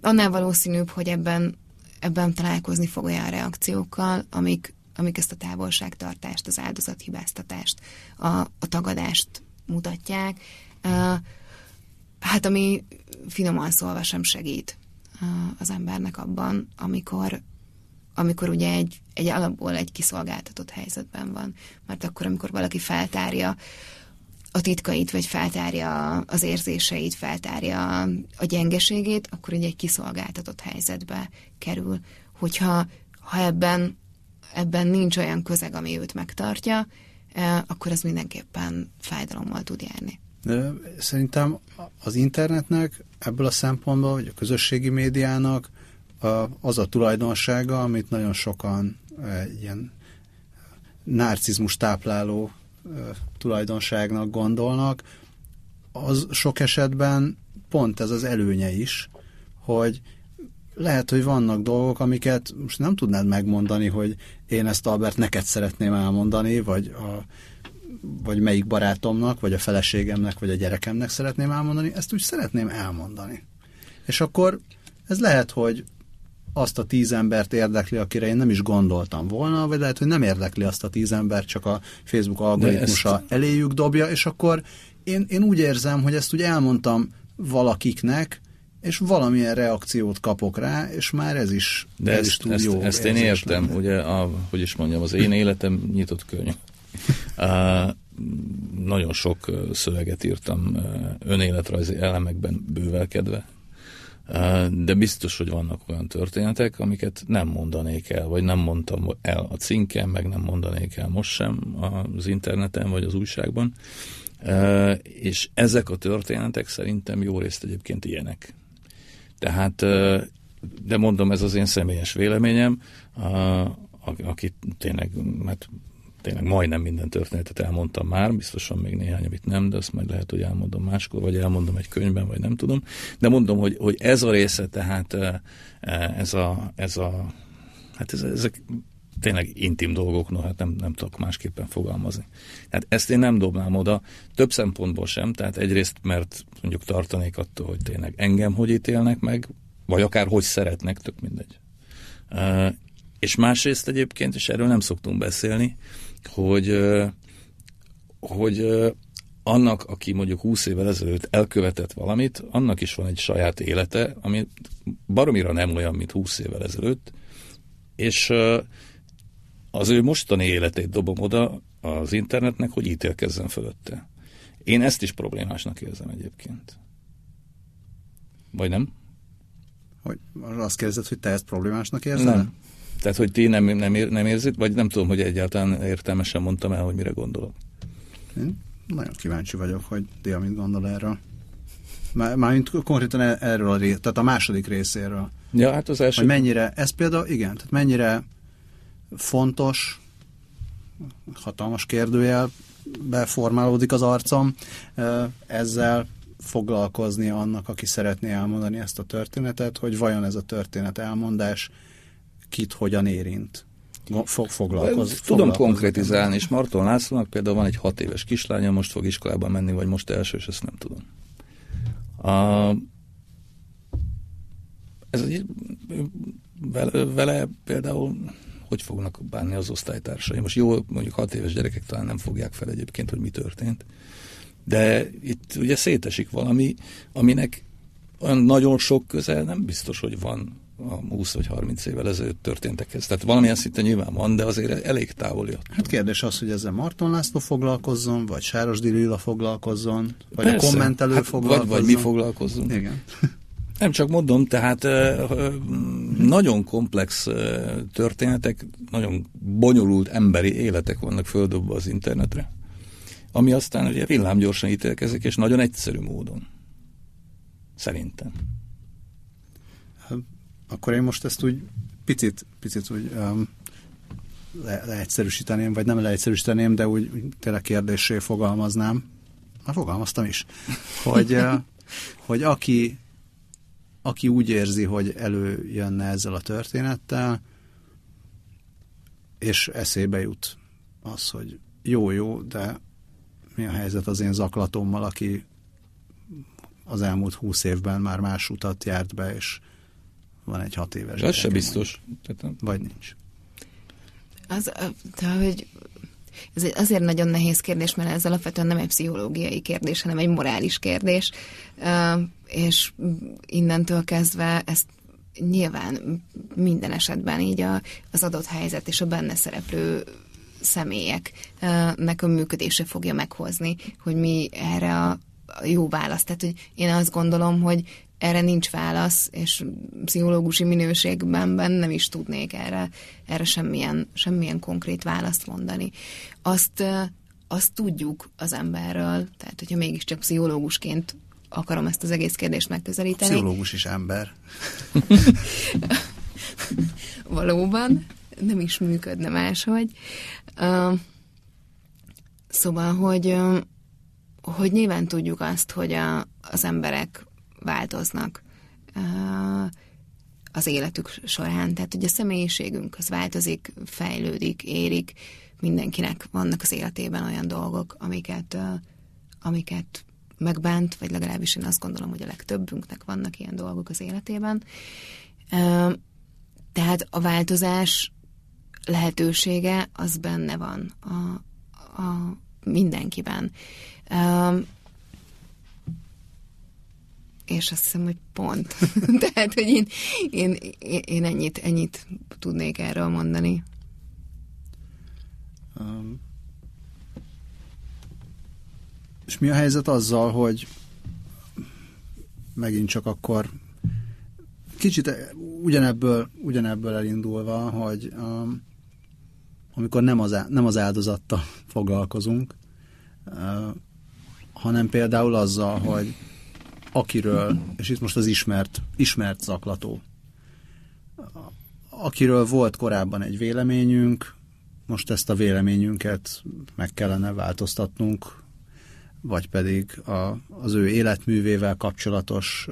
Speaker 4: annál valószínűbb, hogy ebben, ebben találkozni fog olyan reakciókkal, amik, amik ezt a távolságtartást, az áldozathibáztatást, a, a tagadást mutatják, Hát ami finoman szólva sem segít az embernek abban, amikor, amikor ugye egy, egy alapból egy kiszolgáltatott helyzetben van. Mert akkor, amikor valaki feltárja a titkait, vagy feltárja az érzéseit, feltárja a gyengeségét, akkor ugye egy kiszolgáltatott helyzetbe kerül. Hogyha ha ebben, ebben nincs olyan közeg, ami őt megtartja, akkor ez mindenképpen fájdalommal tud járni.
Speaker 2: Szerintem az internetnek ebből a szempontból, vagy a közösségi médiának az a tulajdonsága, amit nagyon sokan ilyen narcizmus tápláló tulajdonságnak gondolnak, az sok esetben pont ez az előnye is, hogy lehet, hogy vannak dolgok, amiket most nem tudnád megmondani, hogy én ezt Albert neked szeretném elmondani, vagy, a, vagy melyik barátomnak, vagy a feleségemnek, vagy a gyerekemnek szeretném elmondani, ezt úgy szeretném elmondani. És akkor ez lehet, hogy azt a tíz embert érdekli, akire én nem is gondoltam volna, vagy lehet, hogy nem érdekli azt a tíz embert, csak a Facebook algoritmusa ezt... eléjük dobja, és akkor én, én úgy érzem, hogy ezt úgy elmondtam valakiknek, és valamilyen reakciót kapok rá, és már ez is,
Speaker 3: De
Speaker 2: ez
Speaker 3: ezt,
Speaker 2: is túl
Speaker 3: ezt,
Speaker 2: jó.
Speaker 3: Ezt én értem, lenne. ugye, a, hogy is mondjam, az én életem nyitott könyv. Nagyon sok szöveget írtam önéletrajzi elemekben bővelkedve, de biztos, hogy vannak olyan történetek, amiket nem mondanék el, vagy nem mondtam el a cinken, meg nem mondanék el most sem az interneten, vagy az újságban. És ezek a történetek szerintem jó részt egyébként ilyenek. Tehát, de mondom, ez az én személyes véleményem, aki tényleg, mert tényleg majdnem minden történetet elmondtam már, biztosan még néhány, amit nem, de azt majd lehet, hogy elmondom máskor, vagy elmondom egy könyvben, vagy nem tudom. De mondom, hogy, hogy ez a része, tehát ez a, ez a hát ez, ezek tényleg intim dolgok, no hát nem, nem tudok másképpen fogalmazni. Tehát ezt én nem dobnám oda, több szempontból sem, tehát egyrészt, mert mondjuk tartanék attól, hogy tényleg engem hogy ítélnek meg, vagy akár hogy szeretnek, tök mindegy. És másrészt egyébként, és erről nem szoktunk beszélni, hogy, hogy annak, aki mondjuk 20 évvel ezelőtt elkövetett valamit, annak is van egy saját élete, ami baromira nem olyan, mint 20 évvel ezelőtt, és az ő mostani életét dobom oda az internetnek, hogy ítélkezzen fölötte. Én ezt is problémásnak érzem egyébként. Vagy nem?
Speaker 2: Hogy azt kérdezed, hogy te ezt problémásnak érzed?
Speaker 3: Nem. Tehát, hogy ti nem, nem, ér, nem érzit, vagy nem tudom, hogy egyáltalán értelmesen mondtam el, hogy mire gondolok.
Speaker 2: Én nagyon kíváncsi vagyok, hogy ti mit gondol erről. Mármint konkrétan e- erről a rész, tehát a második részéről.
Speaker 3: Ja, hát az első...
Speaker 2: Hogy mennyire, ez például, igen, tehát mennyire fontos, hatalmas kérdőjel beformálódik az arcom, ezzel foglalkozni annak, aki szeretné elmondani ezt a történetet, hogy vajon ez a történet elmondás kit hogyan érint. Fog foglalkozni.
Speaker 3: Tudom konkrétizálni, és Marton Lászlónak például van egy hat éves kislánya, most fog iskolába menni, vagy most első, és ezt nem tudom. A, ez egy, vele, vele például hogy fognak bánni az osztálytársai. Most jó, mondjuk hat éves gyerekek talán nem fogják fel egyébként, hogy mi történt. De itt ugye szétesik valami, aminek olyan nagyon sok közel nem biztos, hogy van a 20 vagy 30 évvel ezelőtt történtekhez. Tehát valamilyen szinten nyilván van, de azért elég távoli ott.
Speaker 2: Hát kérdés az, hogy ezzel Marton László foglalkozzon, vagy Sáros Lilla foglalkozzon, vagy Persze. a kommentelő hát, foglalkozzon.
Speaker 3: Vagy, vagy mi foglalkozzunk.
Speaker 2: Igen. (laughs)
Speaker 3: Nem csak mondom, tehát nagyon komplex történetek, nagyon bonyolult emberi életek vannak földobva az internetre, ami aztán ugye villámgyorsan ítélkezik, és nagyon egyszerű módon. Szerintem
Speaker 2: akkor én most ezt úgy picit, picit úgy um, le, leegyszerűsíteném, vagy nem leegyszerűsíteném, de úgy, úgy tényleg kérdésé fogalmaznám. Már fogalmaztam is. Hogy, (laughs) hogy aki, aki úgy érzi, hogy előjönne ezzel a történettel, és eszébe jut az, hogy jó-jó, de mi a helyzet az én zaklatommal, aki az elmúlt húsz évben már más utat járt be, és van egy hat éves.
Speaker 3: Ez se biztos.
Speaker 2: Tehát, vagy nincs.
Speaker 4: Az, de, hogy ez egy azért nagyon nehéz kérdés, mert ez alapvetően nem egy pszichológiai kérdés, hanem egy morális kérdés, és innentől kezdve ezt nyilván minden esetben így a, az adott helyzet és a benne szereplő személyeknek a működése fogja meghozni, hogy mi erre a jó választ. Tehát, hogy én azt gondolom, hogy erre nincs válasz, és pszichológusi minőségben nem is tudnék erre, erre semmilyen, semmilyen konkrét választ mondani. Azt, azt tudjuk az emberről, tehát hogyha mégiscsak pszichológusként akarom ezt az egész kérdést megközelíteni.
Speaker 2: Pszichológus is ember. (laughs)
Speaker 4: Valóban, nem is működne máshogy. Uh, szóval, hogy, hogy nyilván tudjuk azt, hogy a, az emberek változnak uh, az életük során. Tehát, hogy a személyiségünk az változik, fejlődik, érik. Mindenkinek vannak az életében olyan dolgok, amiket, uh, amiket megbánt, vagy legalábbis én azt gondolom, hogy a legtöbbünknek vannak ilyen dolgok az életében. Tehát a változás lehetősége az benne van a, a mindenkiben. És azt hiszem, hogy pont. (laughs) Tehát, hogy én, én, én ennyit, ennyit tudnék erről mondani. Um,
Speaker 2: és mi a helyzet azzal, hogy megint csak akkor kicsit ugyanebből, ugyanebből elindulva, hogy um, amikor nem az, nem az áldozattal foglalkozunk, uh, hanem például azzal, hogy akiről, és itt most az ismert, ismert zaklató, akiről volt korábban egy véleményünk, most ezt a véleményünket meg kellene változtatnunk, vagy pedig a, az ő életművével kapcsolatos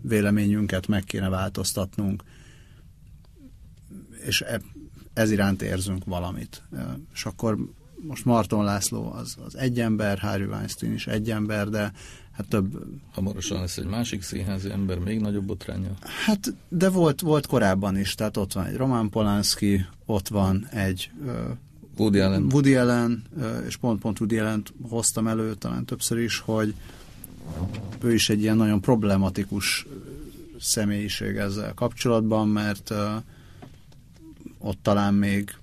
Speaker 2: véleményünket meg kéne változtatnunk, és e, ez iránt érzünk valamit. És akkor most Marton László az, az egy ember, Harry Weinstein is egy ember, de hát több...
Speaker 3: Hamarosan lesz egy másik színházi ember, még nagyobb botránya.
Speaker 2: Hát, de volt, volt korábban is, tehát ott van egy Roman Polanski, ott van egy
Speaker 3: Woody Allen.
Speaker 2: Woody Allen, és pont-pont Woody Allen hoztam elő talán többször is, hogy ő is egy ilyen nagyon problematikus személyiség ezzel kapcsolatban, mert ott talán még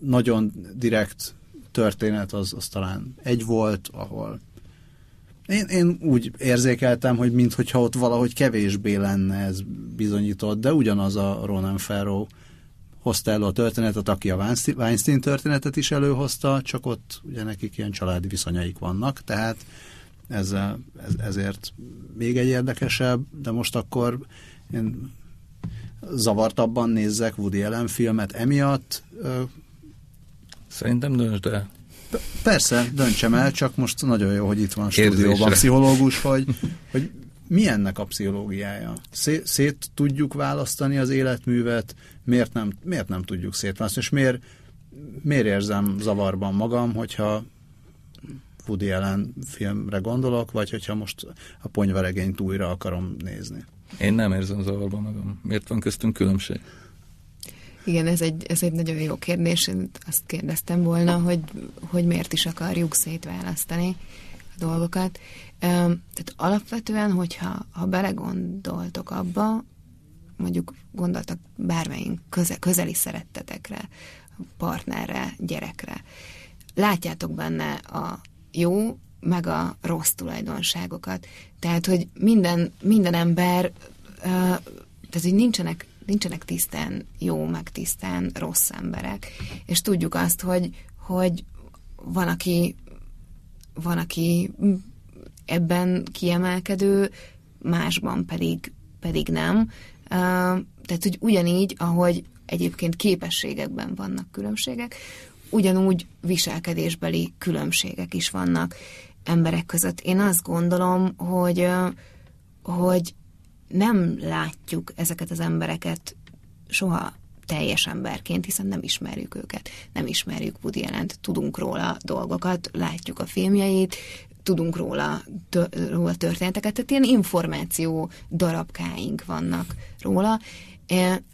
Speaker 2: nagyon direkt történet az, az talán egy volt, ahol én, én úgy érzékeltem, hogy mintha ott valahogy kevésbé lenne ez bizonyított, de ugyanaz a Ronan Farrow hozta elő a történetet, aki a Weinstein történetet is előhozta, csak ott ugye nekik ilyen családi viszonyaik vannak, tehát ez, ez, ezért még egy érdekesebb, de most akkor én zavartabban nézzek Woody Allen filmet emiatt.
Speaker 3: Szerintem döntsd el.
Speaker 2: Persze, döntsem el, csak most nagyon jó, hogy itt van a stúdióban pszichológus, hogy, hogy mi ennek a pszichológiája? Szét, szét tudjuk választani az életművet, miért nem, miért nem tudjuk szétválasztani, és miért, miért érzem zavarban magam, hogyha Woody Allen filmre gondolok, vagy hogyha most a ponyveregényt újra akarom nézni.
Speaker 3: Én nem érzem zavarban magam. Miért van köztünk különbség?
Speaker 4: Igen, ez egy, ez egy nagyon jó kérdés. Én azt kérdeztem volna, hogy, hogy miért is akarjuk szétválasztani a dolgokat. Tehát alapvetően, hogyha ha belegondoltok abba, mondjuk gondoltak bármelyik köze, közeli szerettetekre, partnerre, gyerekre, látjátok benne a jó, meg a rossz tulajdonságokat. Tehát, hogy minden, minden ember, tehát, hogy nincsenek, nincsenek tisztán jó, meg tisztán rossz emberek. És tudjuk azt, hogy, hogy van, aki van, aki ebben kiemelkedő, másban pedig, pedig nem. Tehát, hogy ugyanígy, ahogy egyébként képességekben vannak különbségek, ugyanúgy viselkedésbeli különbségek is vannak emberek között. Én azt gondolom, hogy, hogy nem látjuk ezeket az embereket soha teljes emberként, hiszen nem ismerjük őket, nem ismerjük Woody allen tudunk róla dolgokat, látjuk a filmjeit, tudunk róla, tö, róla történeteket, tehát ilyen információ darabkáink vannak róla.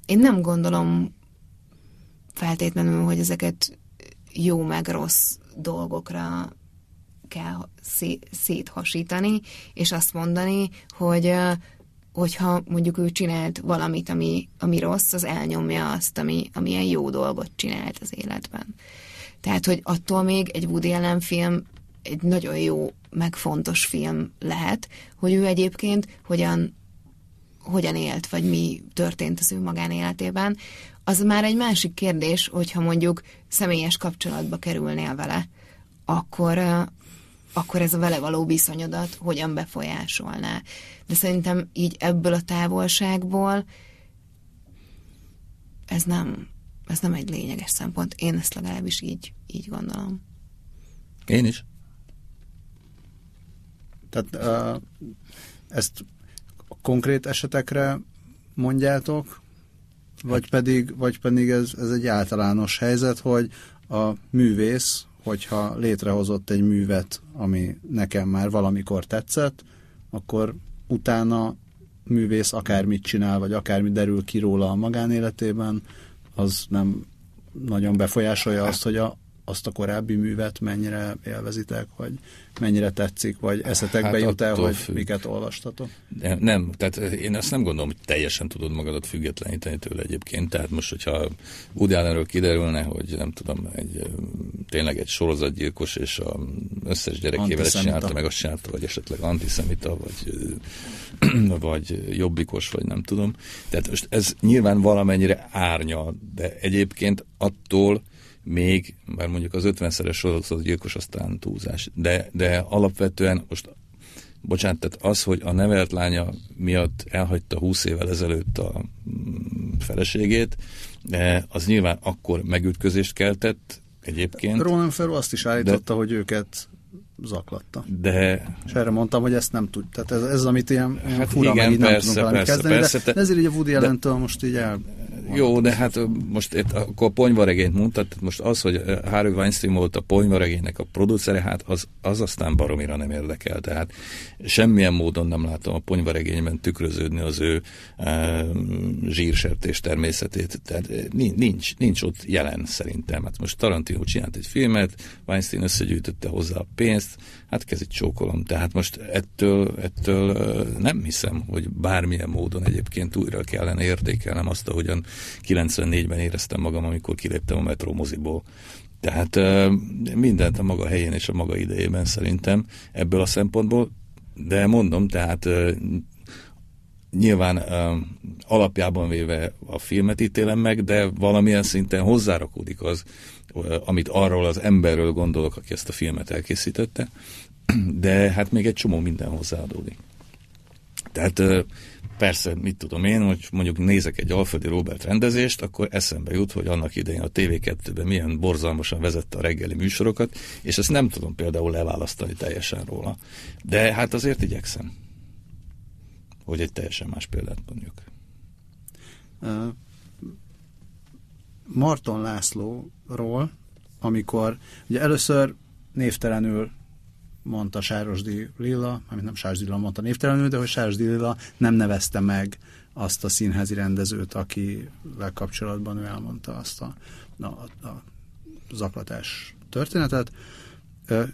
Speaker 4: Én nem gondolom feltétlenül, hogy ezeket jó meg rossz dolgokra kell széthasítani, és azt mondani, hogy hogyha mondjuk ő csinált valamit, ami, ami rossz, az elnyomja azt, ami, amilyen jó dolgot csinált az életben. Tehát, hogy attól még egy Woody Allen film egy nagyon jó, meg fontos film lehet, hogy ő egyébként hogyan, hogyan élt, vagy mi történt az ő magánéletében, az már egy másik kérdés, hogyha mondjuk személyes kapcsolatba kerülnél vele, akkor, akkor ez a vele való viszonyodat hogyan befolyásolná. De szerintem így ebből a távolságból ez nem, ez nem egy lényeges szempont. Én ezt legalábbis így, így gondolom.
Speaker 3: Én is.
Speaker 2: Tehát uh, ezt a konkrét esetekre mondjátok, vagy pedig, vagy pedig ez, ez egy általános helyzet, hogy a művész, hogyha létrehozott egy művet, ami nekem már valamikor tetszett, akkor utána művész akármit csinál, vagy akármi derül ki róla a magánéletében, az nem nagyon befolyásolja azt, hogy a, azt a korábbi művet mennyire élvezitek, vagy mennyire tetszik, vagy eszetekbe hát jut el, hogy függ. miket olvastatok?
Speaker 3: De nem, tehát én ezt nem gondolom, hogy teljesen tudod magadat függetleníteni tőle egyébként. Tehát most, hogyha Woody Allenről kiderülne, hogy nem tudom, egy, tényleg egy sorozatgyilkos, és az összes gyerekével ezt csinálta, meg azt csinálta, vagy esetleg antiszemita, vagy, (clears throat) vagy jobbikos, vagy nem tudom. Tehát most ez nyilván valamennyire árnya, de egyébként attól, még, bár mondjuk az 50-szeres gyilkos aztán túlzás, de, de alapvetően most bocsánat, tehát az, hogy a nevelt lánya miatt elhagyta 20 évvel ezelőtt a mm, feleségét, de az nyilván akkor megütközést keltett egyébként.
Speaker 2: Ronan Ferro azt is állította, de, hogy őket zaklatta. De... És erre mondtam, hogy ezt nem tud. Tehát ez, ez amit ilyen hát fura, igen, persze, nem tudunk persze, kezdeni, persze, de, de ezért így a Woody Allen-től most így el
Speaker 3: jó, de hát most itt, akkor ponyvaregényt mondtad, most az, hogy Harvey Weinstein volt a ponyvaregénynek a producere, hát az, az aztán baromira nem érdekel. Tehát semmilyen módon nem látom a ponyvaregényben tükröződni az ő e, zsírsertés természetét. Tehát nincs, nincs ott jelen szerintem. Hát most Tarantino csinált egy filmet, Weinstein összegyűjtötte hozzá a pénzt, hát kezit csókolom. Tehát most ettől, ettől nem hiszem, hogy bármilyen módon egyébként újra kellene értékelnem azt, ahogyan 94-ben éreztem magam, amikor kiléptem a metró moziból. Tehát mindent a maga helyén és a maga idejében szerintem ebből a szempontból, de mondom, tehát nyilván alapjában véve a filmet ítélem meg, de valamilyen szinten hozzárakódik az, amit arról az emberről gondolok, aki ezt a filmet elkészítette, (clears throat) de hát még egy csomó minden hozzáadódik. Tehát persze, mit tudom én, hogy mondjuk nézek egy Alföldi Robert rendezést, akkor eszembe jut, hogy annak idején a TV2-ben milyen borzalmasan vezette a reggeli műsorokat, és ezt nem tudom például leválasztani teljesen róla. De hát azért igyekszem. Hogy egy teljesen más példát mondjuk.
Speaker 2: Marton Lászlóról, amikor ugye először névtelenül mondta Sárosdi Lilla, amit nem Sárosdi Lilla mondta névtelenül, de hogy Sárosdi Lilla nem nevezte meg azt a színházi rendezőt, akivel kapcsolatban ő elmondta azt a, a, a zaklatás történetet.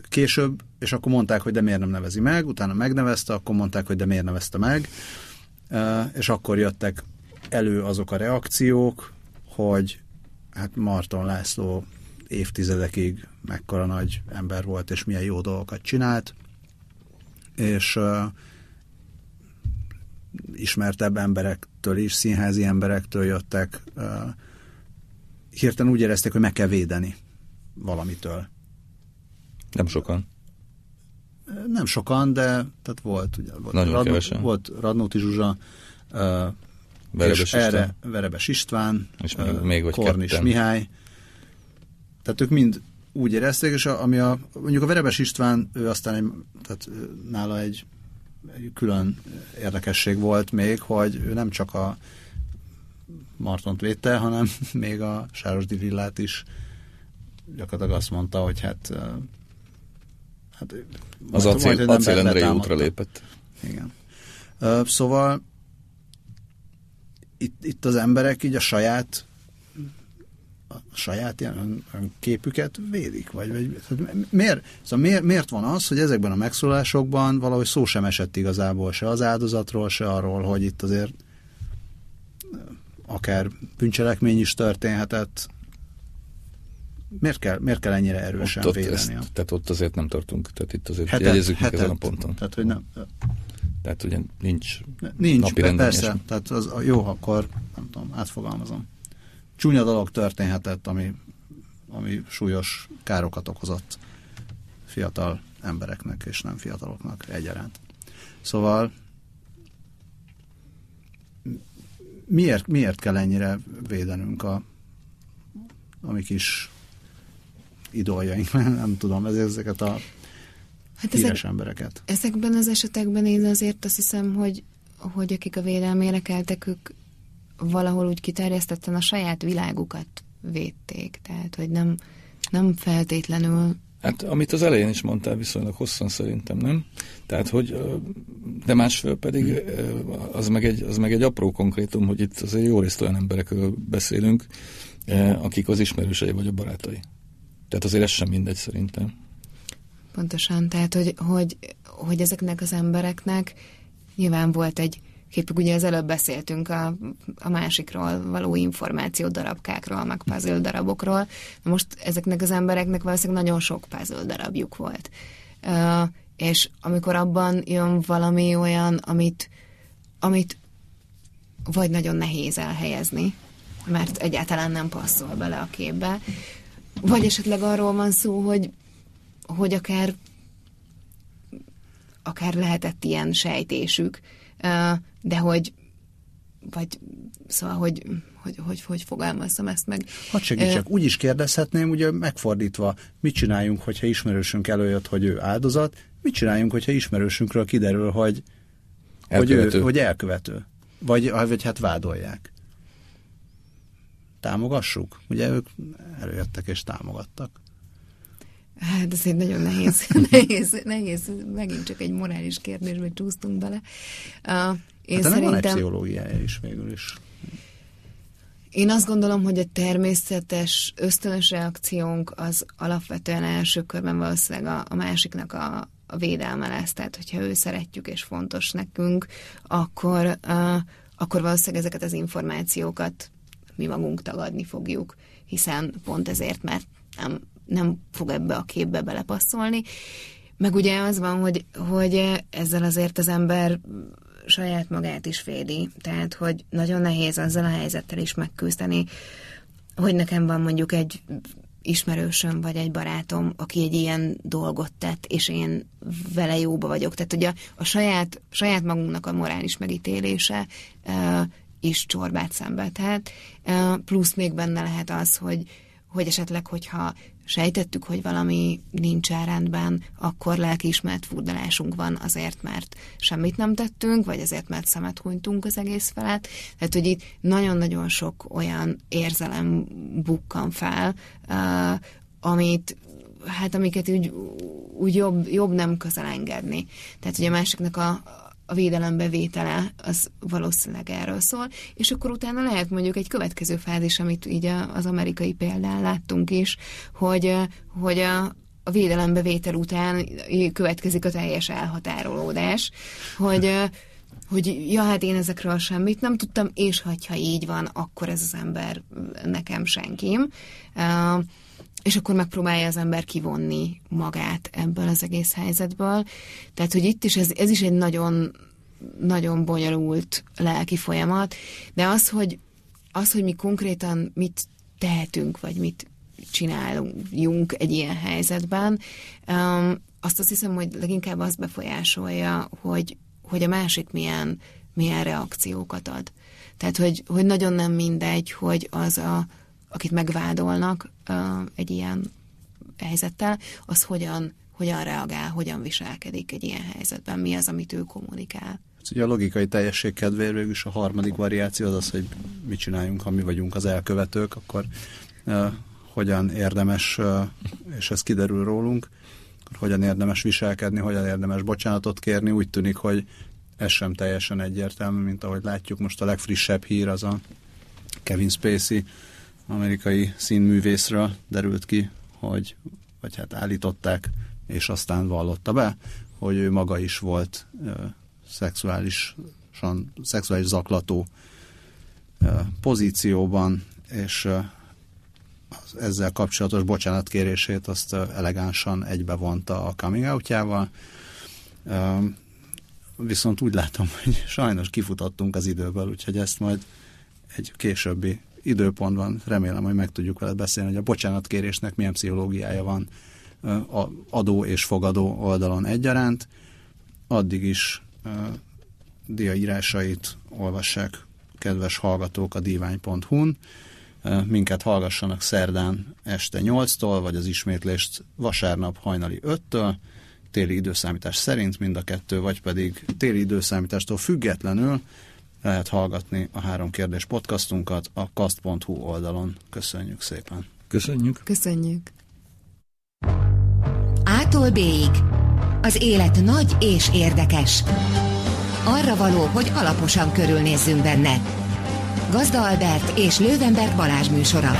Speaker 2: Később, és akkor mondták, hogy de miért nem nevezi meg, utána megnevezte, akkor mondták, hogy de miért nevezte meg, és akkor jöttek elő azok a reakciók, hogy hát Marton László évtizedekig mekkora nagy ember volt, és milyen jó dolgokat csinált, és uh, ismertebb emberektől is, színházi emberektől jöttek, uh, hirtelen úgy érezték, hogy meg kell védeni valamitől.
Speaker 3: Nem sokan.
Speaker 2: Nem sokan, de tehát volt, ugye, volt,
Speaker 3: Nagyon Radnó,
Speaker 2: volt Radnóti Zsuzsa, uh, Verebes és István. erre Verebes István, és még, még vagy Kornis ketten. Mihály, tehát ők mind úgy érezték, és a, ami a, mondjuk a Verebes István, ő aztán egy, tehát nála egy, egy külön érdekesség volt még, hogy ő nem csak a Martont védte, hanem (laughs) még a Sárosdi Villát is gyakorlatilag azt mondta, hogy hát,
Speaker 3: hát az acél, acél Endrei útra lépett.
Speaker 2: Igen. Szóval itt, itt az emberek így a saját a saját ilyen képüket védik? Vagy, vagy miért, szóval miért, miért van az, hogy ezekben a megszólásokban valahogy szó sem esett igazából se az áldozatról, se arról, hogy itt azért akár bűncselekmény is történhetett. Miért kell, miért kell ennyire erősen ott, védeni? Ezt,
Speaker 3: tehát ott azért nem tartunk, tehát itt azért hetet, jegyezzük hetet, meg ezen a ponton.
Speaker 2: Tehát, hogy nem.
Speaker 3: Tehát ugye nincs
Speaker 2: Nincs, napi persze, tehát az, jó, akkor nem tudom, átfogalmazom. Csúnya dolog történhetett, ami, ami súlyos károkat okozott fiatal embereknek és nem fiataloknak egyaránt. Szóval miért, miért kell ennyire védenünk a, a mi kis idoljaink, (laughs) nem tudom, ezeket a hát híres ezek, embereket.
Speaker 4: Ezekben az esetekben én azért azt hiszem, hogy, hogy akik a védelmére keltek, ők valahol úgy kiterjesztetten a saját világukat védték. Tehát, hogy nem, nem feltétlenül
Speaker 3: Hát, amit az elején is mondtál, viszonylag hosszan szerintem, nem? Tehát, hogy, de másfél pedig az meg, egy, az meg egy apró konkrétum, hogy itt azért jó részt olyan emberekről beszélünk, akik az ismerősei vagy a barátai. Tehát azért ez sem mindegy szerintem.
Speaker 4: Pontosan, tehát, hogy, hogy, hogy ezeknek az embereknek nyilván volt egy képük, ugye az előbb beszéltünk a, a másikról való információ darabkákról, meg puzzle darabokról. Most ezeknek az embereknek valószínűleg nagyon sok puzzle darabjuk volt. Uh, és amikor abban jön valami olyan, amit, amit vagy nagyon nehéz elhelyezni, mert egyáltalán nem passzol bele a képbe, vagy esetleg arról van szó, hogy, hogy akár akár lehetett ilyen sejtésük, de hogy vagy szóval, hogy hogy, hogy, hogy fogalmazzam ezt meg.
Speaker 2: Hadd segítsek, úgy is kérdezhetném, ugye megfordítva, mit csináljunk, hogyha ismerősünk előjött, hogy ő áldozat, mit csináljunk, hogyha ismerősünkről kiderül, hogy, elkövető. hogy, ő, hogy elkövető, vagy, vagy hát vádolják. Támogassuk? Ugye ők előjöttek és támogattak.
Speaker 4: Hát ez egy nagyon nehéz, (laughs) nehéz, nehéz, megint csak egy morális kérdésbe csúsztunk bele.
Speaker 2: Uh, én hát szerintem... van egy pszichológiája is végül is.
Speaker 4: Én azt gondolom, hogy a természetes, ösztönös reakciónk az alapvetően első körben valószínűleg a, a másiknak a, a védelme lesz. Tehát, hogyha ő szeretjük és fontos nekünk, akkor, uh, akkor valószínűleg ezeket az információkat mi magunk tagadni fogjuk, hiszen pont ezért, mert nem nem fog ebbe a képbe belepasszolni. Meg ugye az van, hogy, hogy ezzel azért az ember saját magát is féli. Tehát, hogy nagyon nehéz azzal a helyzettel is megküzdeni, hogy nekem van mondjuk egy ismerősöm, vagy egy barátom, aki egy ilyen dolgot tett, és én vele jóba vagyok. Tehát ugye a, a saját, saját magunknak a morális megítélése uh, is csorbát szenvedhet. Uh, plusz még benne lehet az, hogy, hogy esetleg, hogyha sejtettük, hogy valami nincs rendben, akkor lelkiismert furdalásunk van azért, mert semmit nem tettünk, vagy azért, mert szemet hunytunk az egész felett. Tehát, hogy itt nagyon-nagyon sok olyan érzelem bukkan fel, uh, amit hát amiket úgy, úgy jobb, jobb nem közel engedni. Tehát, hogy a másiknak a, a védelembevétele az valószínűleg erről szól, és akkor utána lehet mondjuk egy következő fázis, amit így az amerikai példán láttunk is, hogy, hogy a, a védelembevétel után következik a teljes elhatárolódás, hogy hogy ja, hát én ezekről semmit nem tudtam, és hogyha így van, akkor ez az ember nekem senkim. Uh, és akkor megpróbálja az ember kivonni magát ebből az egész helyzetből. Tehát, hogy itt is ez, ez is egy nagyon, nagyon bonyolult lelki folyamat, de az, hogy, az, hogy mi konkrétan mit tehetünk, vagy mit csinálunk egy ilyen helyzetben, um, azt azt hiszem, hogy leginkább azt befolyásolja, hogy, hogy a másik milyen, milyen reakciókat ad. Tehát, hogy, hogy nagyon nem mindegy, hogy az a, akit megvádolnak egy ilyen helyzettel, az hogyan, hogyan reagál, hogyan viselkedik egy ilyen helyzetben, mi az, amit ő kommunikál.
Speaker 2: Ez ugye a logikai teljesség kedvéért végül is a harmadik variáció az az, hogy mit csináljunk, ha mi vagyunk az elkövetők, akkor uh, hogyan érdemes, uh, és ez kiderül rólunk, hogyan érdemes viselkedni, hogyan érdemes bocsánatot kérni. Úgy tűnik, hogy ez sem teljesen egyértelmű, mint ahogy látjuk most a legfrissebb hír az a Kevin Spacey amerikai színművészről derült ki, hogy, vagy hát állították, és aztán vallotta be, hogy ő maga is volt ö, szexuálisan, szexuális zaklató ö, pozícióban, és ö, az ezzel kapcsolatos bocsánatkérését azt ö, elegánsan egybevonta a coming outjával. Viszont úgy látom, hogy sajnos kifutottunk az időből, úgyhogy ezt majd egy későbbi időpontban remélem, hogy meg tudjuk vele beszélni, hogy a bocsánatkérésnek milyen pszichológiája van a adó és fogadó oldalon egyaránt. Addig is dia írásait olvassák kedves hallgatók a divány.hu-n. Minket hallgassanak szerdán este 8-tól, vagy az ismétlést vasárnap hajnali 5-től, téli időszámítás szerint mind a kettő, vagy pedig téli időszámítástól függetlenül lehet hallgatni a három kérdés podcastunkat a kast.hu oldalon. Köszönjük szépen!
Speaker 3: Köszönjük!
Speaker 4: Köszönjük!
Speaker 1: Ától b Az élet nagy és érdekes. Arra való, hogy alaposan körülnézzünk benne. Gazda Albert és Lővenberg Balázs műsora.